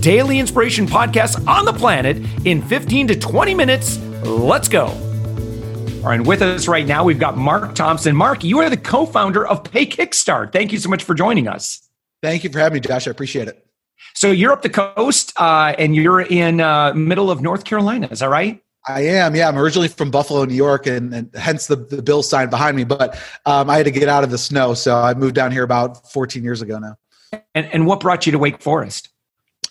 daily inspiration podcast on the planet in 15 to 20 minutes. Let's go. All right, and with us right now, we've got Mark Thompson. Mark, you are the co founder of Pay Kickstart. Thank you so much for joining us. Thank you for having me, Josh. I appreciate it. So you're up the coast uh, and you're in uh, middle of North Carolina. Is that right? I am. Yeah, I'm originally from Buffalo, New York, and, and hence the, the bill sign behind me. But um, I had to get out of the snow, so I moved down here about 14 years ago now. And, and what brought you to Wake Forest?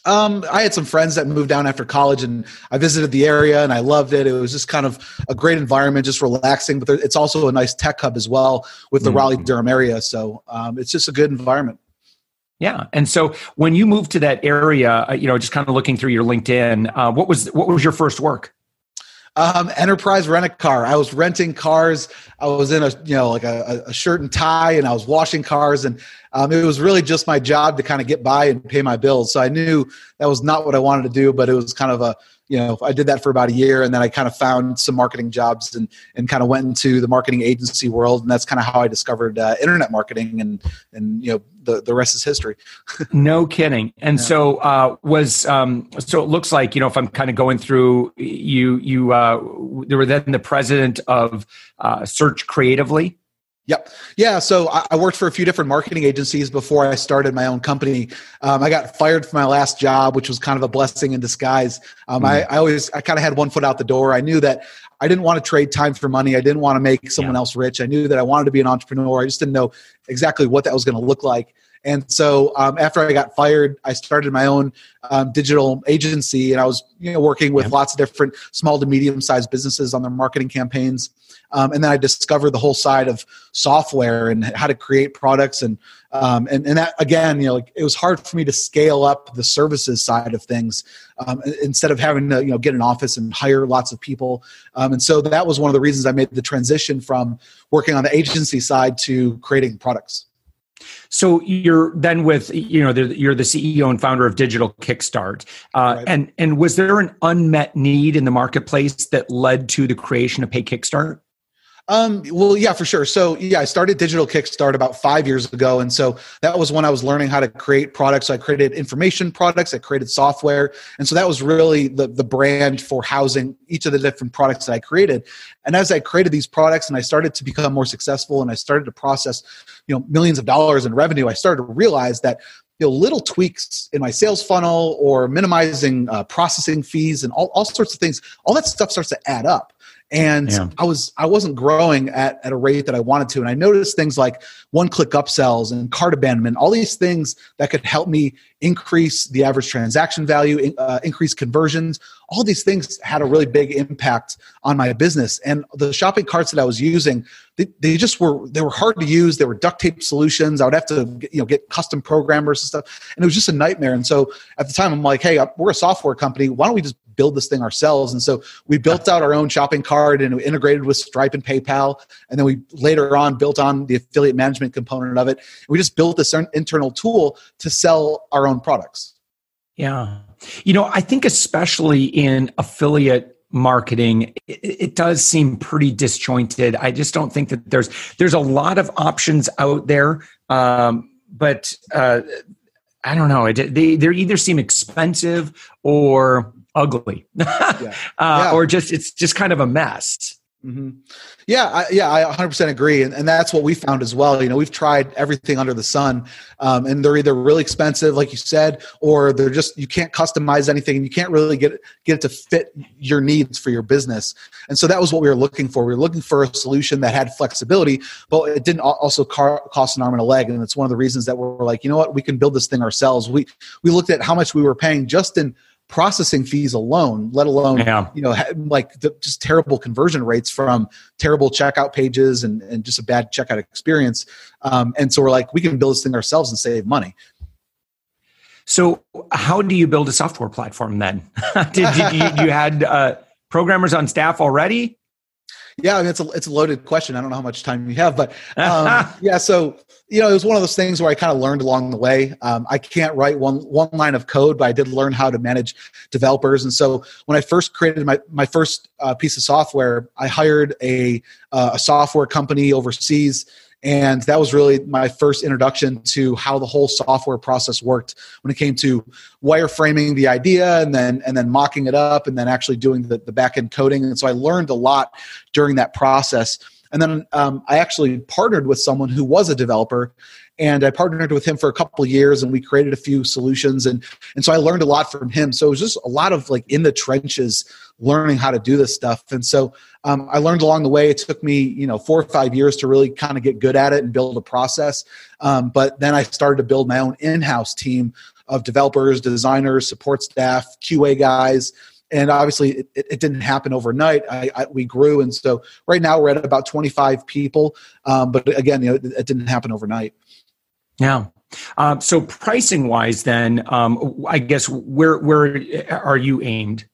Um, I had some friends that moved down after college, and I visited the area, and I loved it. It was just kind of a great environment, just relaxing. But it's also a nice tech hub as well with the mm-hmm. Raleigh Durham area, so um, it's just a good environment. Yeah, and so when you moved to that area, uh, you know, just kind of looking through your LinkedIn, uh, what was what was your first work? Um, enterprise rent a car. I was renting cars. I was in a you know like a, a shirt and tie, and I was washing cars, and um, it was really just my job to kind of get by and pay my bills. So I knew that was not what I wanted to do, but it was kind of a you know I did that for about a year, and then I kind of found some marketing jobs and and kind of went into the marketing agency world, and that's kind of how I discovered uh, internet marketing, and and you know the the rest is history. no kidding. And yeah. so uh, was um, so it looks like you know if I'm kind of going through you you uh, there were then the president of uh, Search Creatively. Yep. Yeah. So I worked for a few different marketing agencies before I started my own company. Um, I got fired from my last job, which was kind of a blessing in disguise. Um, mm. I, I, always, I kind of had one foot out the door. I knew that I didn't want to trade time for money. I didn't want to make someone yeah. else rich. I knew that I wanted to be an entrepreneur. I just didn't know exactly what that was going to look like. And so um, after I got fired, I started my own um, digital agency, and I was you know working with yeah. lots of different small to medium sized businesses on their marketing campaigns. Um, and then I discovered the whole side of software and how to create products, and um, and and that again, you know, like, it was hard for me to scale up the services side of things um, instead of having to you know get an office and hire lots of people. Um, and so that was one of the reasons I made the transition from working on the agency side to creating products. So you're then with you know you're the CEO and founder of Digital Kickstart, uh, right. and and was there an unmet need in the marketplace that led to the creation of Pay Kickstart? Um, well, yeah, for sure. So, yeah, I started Digital Kickstart about five years ago. And so that was when I was learning how to create products. So I created information products, I created software. And so that was really the, the brand for housing each of the different products that I created. And as I created these products and I started to become more successful and I started to process, you know, millions of dollars in revenue, I started to realize that you know little tweaks in my sales funnel or minimizing uh, processing fees and all, all sorts of things all that stuff starts to add up and yeah. i was i wasn't growing at, at a rate that i wanted to. And i noticed things like one click upsells and cart abandonment all these things that could help me increase the average transaction value uh, increase conversions. All these things had a really big impact on my business. And the shopping carts that i was using they, they just were they were hard to use. They were duct tape solutions. I would have to you know get custom programmers and stuff. And it was just a nightmare. And so at the time i'm like hey we're a software company. Why don't we just build this thing ourselves. And so we built out our own shopping cart and integrated with Stripe and PayPal. And then we later on built on the affiliate management component of it. We just built this internal tool to sell our own products. Yeah. You know, I think especially in affiliate marketing it, it, does seem pretty disjointed i just don't think that there's there's a lot of options out there um, but uh, i don't know they they either seem expensive or ugly yeah. Uh, yeah. or just it's just kind of a mess mm-hmm. yeah I, yeah i 100% agree and, and that's what we found as well you know we've tried everything under the sun um, and they're either really expensive like you said or they're just you can't customize anything and you can't really get get it to fit your needs for your business and so that was what we were looking for we were looking for a solution that had flexibility but it didn't also car- cost an arm and a leg and it's one of the reasons that we're like you know what we can build this thing ourselves we we looked at how much we were paying just in processing fees alone, let alone yeah. you know like the, just terrible conversion rates from terrible checkout pages and, and just a bad checkout experience. Um, and so we're like, we can build this thing ourselves and save money. So, how do you build a software platform then? did, did you, you had uh, programmers on staff already? Yeah, I mean, it's a it's a loaded question. I don't know how much time you have, but um, yeah. So you know, it was one of those things where I kind of learned along the way. Um, I can't write one one line of code, but I did learn how to manage developers. And so when I first created my my first uh, piece of software, I hired a uh, a software company overseas and that was really my first introduction to how the whole software process worked when it came to wireframing the idea and then and then mocking it up and then actually doing the, the back end coding. And so i learned a lot during that process and then um, i actually partnered with someone who was a developer and I partnered with him for a couple years and we created a few solutions and and so I learned a lot from him. So it was just a lot of like in the trenches learning how to do this stuff. And so um, I learned along the way. It took me you know four or five years to really kind of get good at it and build a process. Um, but then I started to build my own in-house team of developers designers support staff QA guys and obviously it, it, didn't happen overnight I, I, we grew and so right now we're at about 25 people um, but again you know it, it, didn't happen overnight yeah. Uh, so pricing wise, then um, I guess where where are you aimed?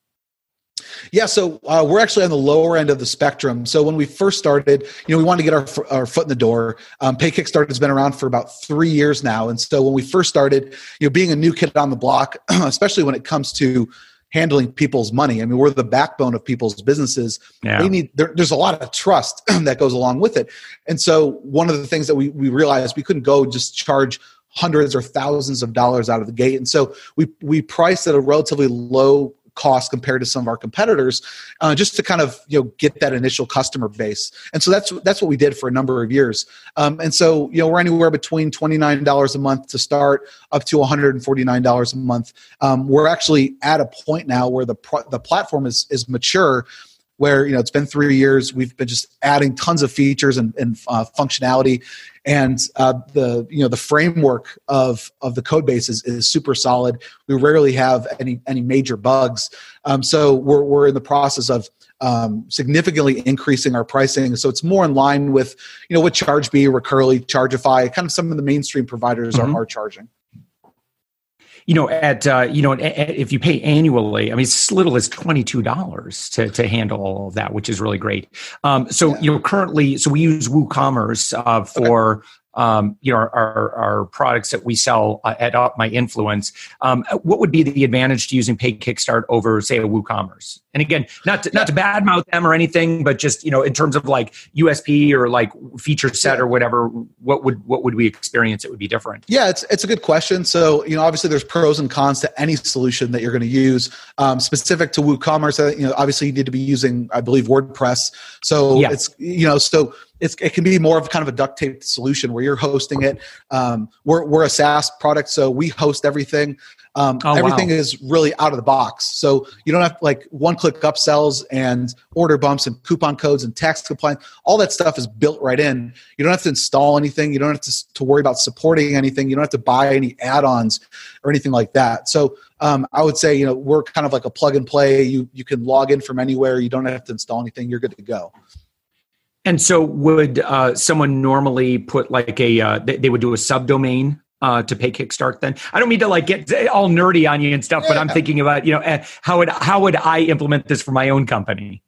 Yeah, so uh, we're actually on the lower end of the spectrum. So when we first started, you know, we wanted to get our, our foot in the door. Um, Pay Kickstart has been around for about three years now, and so when we first started, you know, being a new kid on the block, especially when it comes to handling people's money. I mean, we're the backbone of people's businesses. Yeah. They need there, there's a lot of trust that goes along with it. And so one of the things that we we realized we couldn't go just charge hundreds or thousands of dollars out of the gate. And so we we priced at a relatively low cost compared to some of our competitors, uh, just to kind of you know get that initial customer base. And so that's that's what we did for a number of years. Um, and so you know we're anywhere between twenty nine dollars a month to start up to one hundred and forty nine dollars a month. Um, we're actually at a point now where the pro- the platform is is mature where you know it's been three years we've been just adding tons of features and, and uh, functionality. And uh, the you know the framework of of the code base is, is super solid. We rarely have any any major bugs. Um, so we're, we're in the process of um, significantly increasing our pricing. So it's more in line with you know what chargebee recurly Chargify kind of some of the mainstream providers mm-hmm. are, are charging you know, at uh, you know, if you pay annually, I mean, it's as little as twenty two dollars to to handle all of that, which is really great. Um, so yeah. you know, currently, so we use WooCommerce uh, for um, you know our, our, our, products that we sell uh, at Up My Influence. Um, what would be the advantage to using Pay Kickstart over, say, a WooCommerce? And again, not to, not to badmouth them or anything, but just you know, in terms of like USP or like feature set or whatever, what would what would we experience? It would be different. Yeah, it's it's a good question. So you know, obviously, there's pros and cons to any solution that you're going to use. Um, specific to WooCommerce, uh, you know, obviously you need to be using, I believe, WordPress. So yeah. it's you know, so it can be more of kind of a duct tape solution where you're hosting it. Um, we're, we're a SaaS product, so we host everything. Um, oh, everything wow. is really out of the box. So you don't have like one click upsells and order bumps and coupon codes and tax compliance. All that stuff is built right in. You don't have to install anything. You don't have to, to worry about supporting anything. You don't have to buy any add ons or anything like that. So um, I would say, you know, we're kind of like a plug and play. You, you can log in from anywhere. You don't have to install anything. You're good to go. And so, would uh, someone normally put like a uh, they, they, would do a subdomain uh, to pay Kickstart? Then I don't mean to like get all nerdy on you and stuff, yeah. but I'm thinking about you know eh, how would how would I implement this for my own company?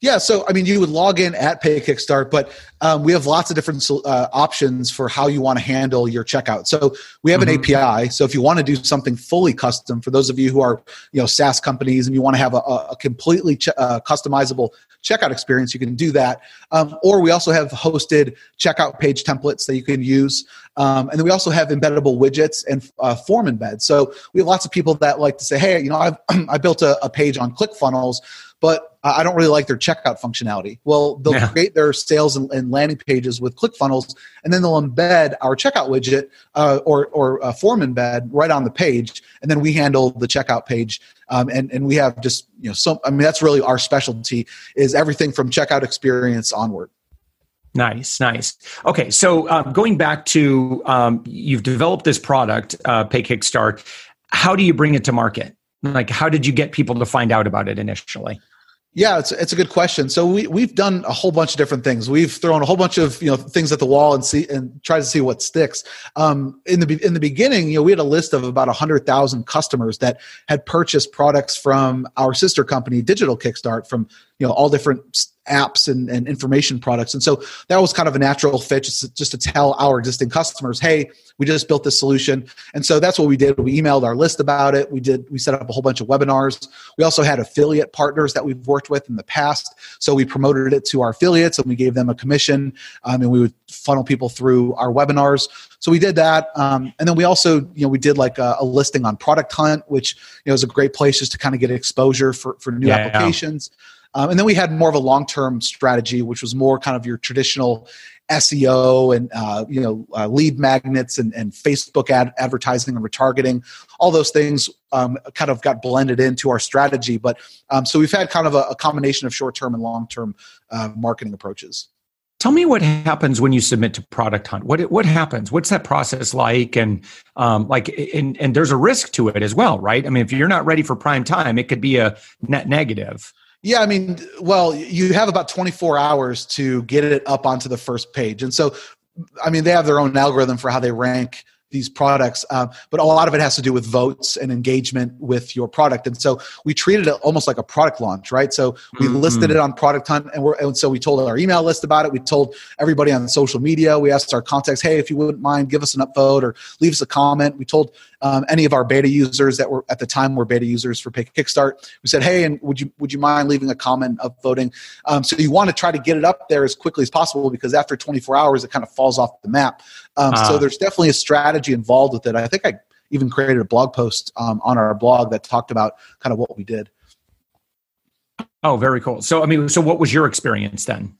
Yeah, so I mean, you would log in at Pay Kickstart, but um, we have lots of different uh, options for how you want to handle your checkout. So we have mm-hmm. an API. So if you want to do something fully custom, for those of you who are you know SaaS companies and you want to have a, a completely ch- uh, customizable checkout experience, you can do that. Um, or we also have hosted checkout page templates that you can use. Um, and then we also have embeddable widgets and uh, form embeds. So we have lots of people that like to say, hey, you know, I've I built a, a page on ClickFunnels but I don't really like their checkout functionality. Well, they'll yeah. create their sales and, and, landing pages with ClickFunnels, and then they'll embed our checkout widget uh, or or a form embed right on the page, and then we handle the checkout page. Um, and and we have just you know so I mean that's really our specialty is everything from checkout experience onward. Nice, nice. Okay, so um, going back to um, you've developed this product, uh, Pay Kickstart. How do you bring it to market? Like, how did you get people to find out about it initially? Yeah, it's it's a good question. So we we've done a whole bunch of different things. We've thrown a whole bunch of you know things at the wall and see and try to see what sticks. Um, in the in the beginning, you know, we had a list of about hundred thousand customers that had purchased products from our sister company, Digital Kickstart, from you know all different apps and, and information products. And so that was kind of a natural fit just to, just to tell our existing customers hey we just built this solution. And so that's what we did. We emailed our list about it. We did we set up a whole bunch of webinars. We also had affiliate partners that we've worked with in the past. So we promoted it to our affiliates and we gave them a commission um, and we would funnel people through our webinars. So we did that um, and then we also you know we did like a, a, listing on product hunt which you know is a great place just to kind of get exposure for, for new yeah, applications. yeah um, and then we had more of a long term strategy, which was more kind of your traditional SEO and uh, you know uh, lead magnets and, and Facebook ad- advertising and retargeting. All those things um, kind of got blended into our strategy. But um, so we've had kind of a, a combination of short term and long term uh, marketing approaches. Tell me what happens when you submit to Product Hunt. What what happens? What's that process like? And um, like, and and there's a risk to it as well, right? I mean, if you're not ready for prime time, it could be a net negative. Yeah, I mean, well, you have about 24 hours to get it up onto the first page. And so, I mean, they have their own algorithm for how they rank these products um, but a lot of it has to do with votes and engagement with your product and so we treated it almost like a product launch right so we mm-hmm. listed it on product hunt and, we're, and so we told our email list about it we told everybody on social media we asked our contacts hey if you wouldn't mind give us an upvote or leave us a comment we told um, any of our beta users that were at the time were beta users for Kickstart. We said, hey, and would you would you mind leaving a comment upvoting? Um, so you want to try to get it up there as quickly as possible because after 24 hours, it kind of falls off the map. Um, uh, so ah. there's definitely a strategy involved with it. I think I even created a blog post um, on our blog that talked about kind of what we did. Oh, very cool. So, I mean, so what was your experience then?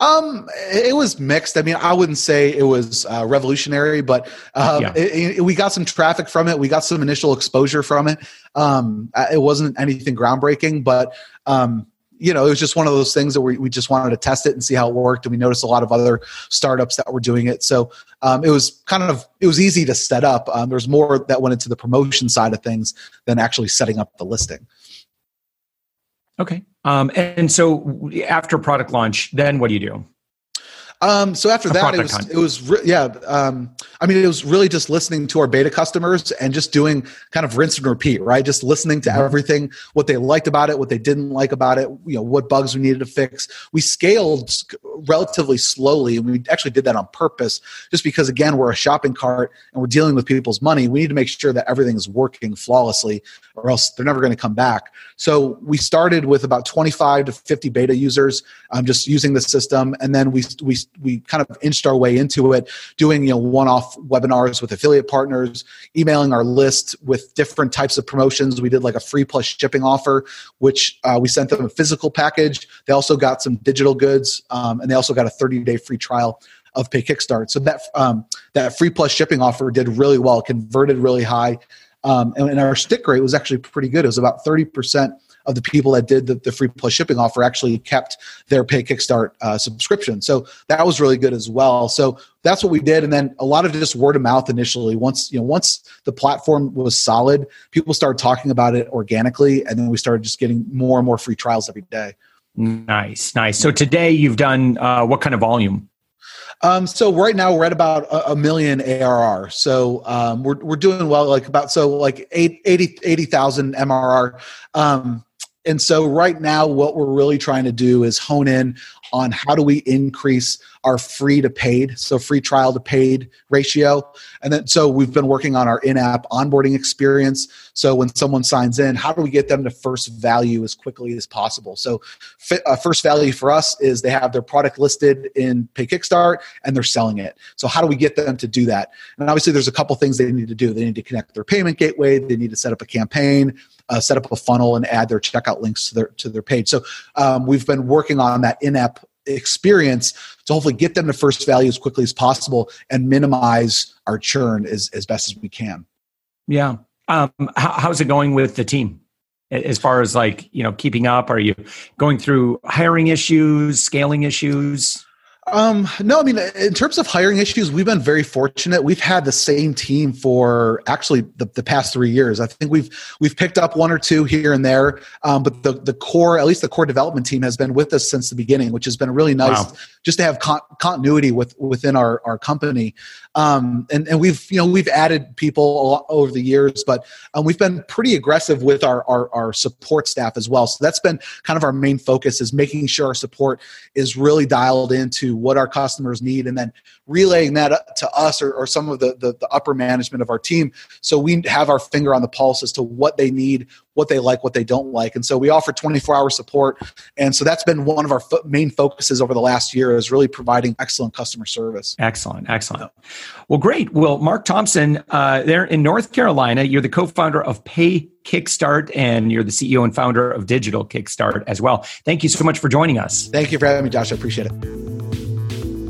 Um, it was mixed. I mean, I wouldn't say it was uh, revolutionary, but um, yeah. it, it, we got some traffic from it. We got some initial exposure from it. Um, uh, it wasn't anything groundbreaking, but um, you know, it was just one of those things that we, we just wanted to test it and see how it worked. And we noticed a lot of other startups that were doing it. So um, it was kind of it was easy to set up. Um, there's more that went into the promotion side of things than actually setting up the listing. Okay. Um, and so after product launch, then what do you do? Um, so after that, it was, it was, re- yeah. Um, I mean, it was really just listening to our beta customers and just doing kind of rinse and repeat, right? Just listening to mm-hmm. everything, what they liked about it, what they didn't like about it, you know, what bugs we needed to fix. We scaled relatively slowly, and we actually did that on purpose, just because again, we're a shopping cart and we're dealing with people's money. We need to make sure that everything is working flawlessly, or else they're never going to come back. So we started with about 25 to 50 beta users, um, just using the system, and then we we we kind of inched our way into it, doing you know one-off webinars with affiliate partners, emailing our list with different types of promotions. We did like a free plus shipping offer, which uh, we sent them a physical package. They also got some digital goods, um, and they also got a 30-day free trial of Pay Kickstart. So that um, that free plus shipping offer did really well, converted really high, um, and, and, our stick rate was actually pretty good. It was about 30 percent of the people that did the, the free plus shipping offer actually kept their pay kickstart uh, subscription. So that was really good as well. So that's what we did. And then a lot of just word of mouth initially. Once you know once the platform was solid people started talking about it organically and then we started just getting more and more free trials every day. Nice nice. So today you've done uh, what kind of volume? Um, so right now we're at about a, a million ARR. So um, we're we're doing well, like about so like 80 80,000 MRR. Um, and so right now what we're really trying to do is hone in on how do we increase our free to paid so free trial to paid ratio. And then so we've been working on our in-app onboarding experience. So when someone signs in how do we get them to first value as quickly as possible? So uh, first value for us is they have their product listed in pay kickstart and they're selling it. So how do we get them to do that? And obviously there's a couple things they need to do. They need to connect their payment gateway. They need to set up a campaign uh, set up a funnel and add their checkout links to their to their page. So um, we've been working on that in-app experience to hopefully get them to first value as quickly as possible and minimize our churn as, as best as we can. Yeah. Um, how, how's it going with the team? As far as like, you know, keeping up, are you going through hiring issues, scaling issues? Um, no, I mean, in terms of hiring issues, we've been very fortunate. We've had the same team for actually the, the past three years. I think we've we've picked up one or two here and there, um, but the the core, at least the core development team, has been with us since the beginning, which has been really nice wow. Just to have con- continuity with within our our company. Um, and and we've you know we've added people over the years, but um, we've been pretty aggressive with our, our our support staff as well. So that's been kind of our main focus is making sure our support is really dialed into what our customers need and then relaying that to us or, or some of the, the, the upper management of our team so we have our finger on the pulse as to what they need what they like what they don't like. And so we offer 24 hour support. And so that's been one of our fo- main focuses over the last year is really providing excellent customer service. Excellent excellent. Well great. Well mark thompson uh, there in north carolina you're the co-founder of pay kickstart and you're the ceo and founder of digital kickstart as well. Thank you so much for joining us. Thank you for having me josh. I appreciate it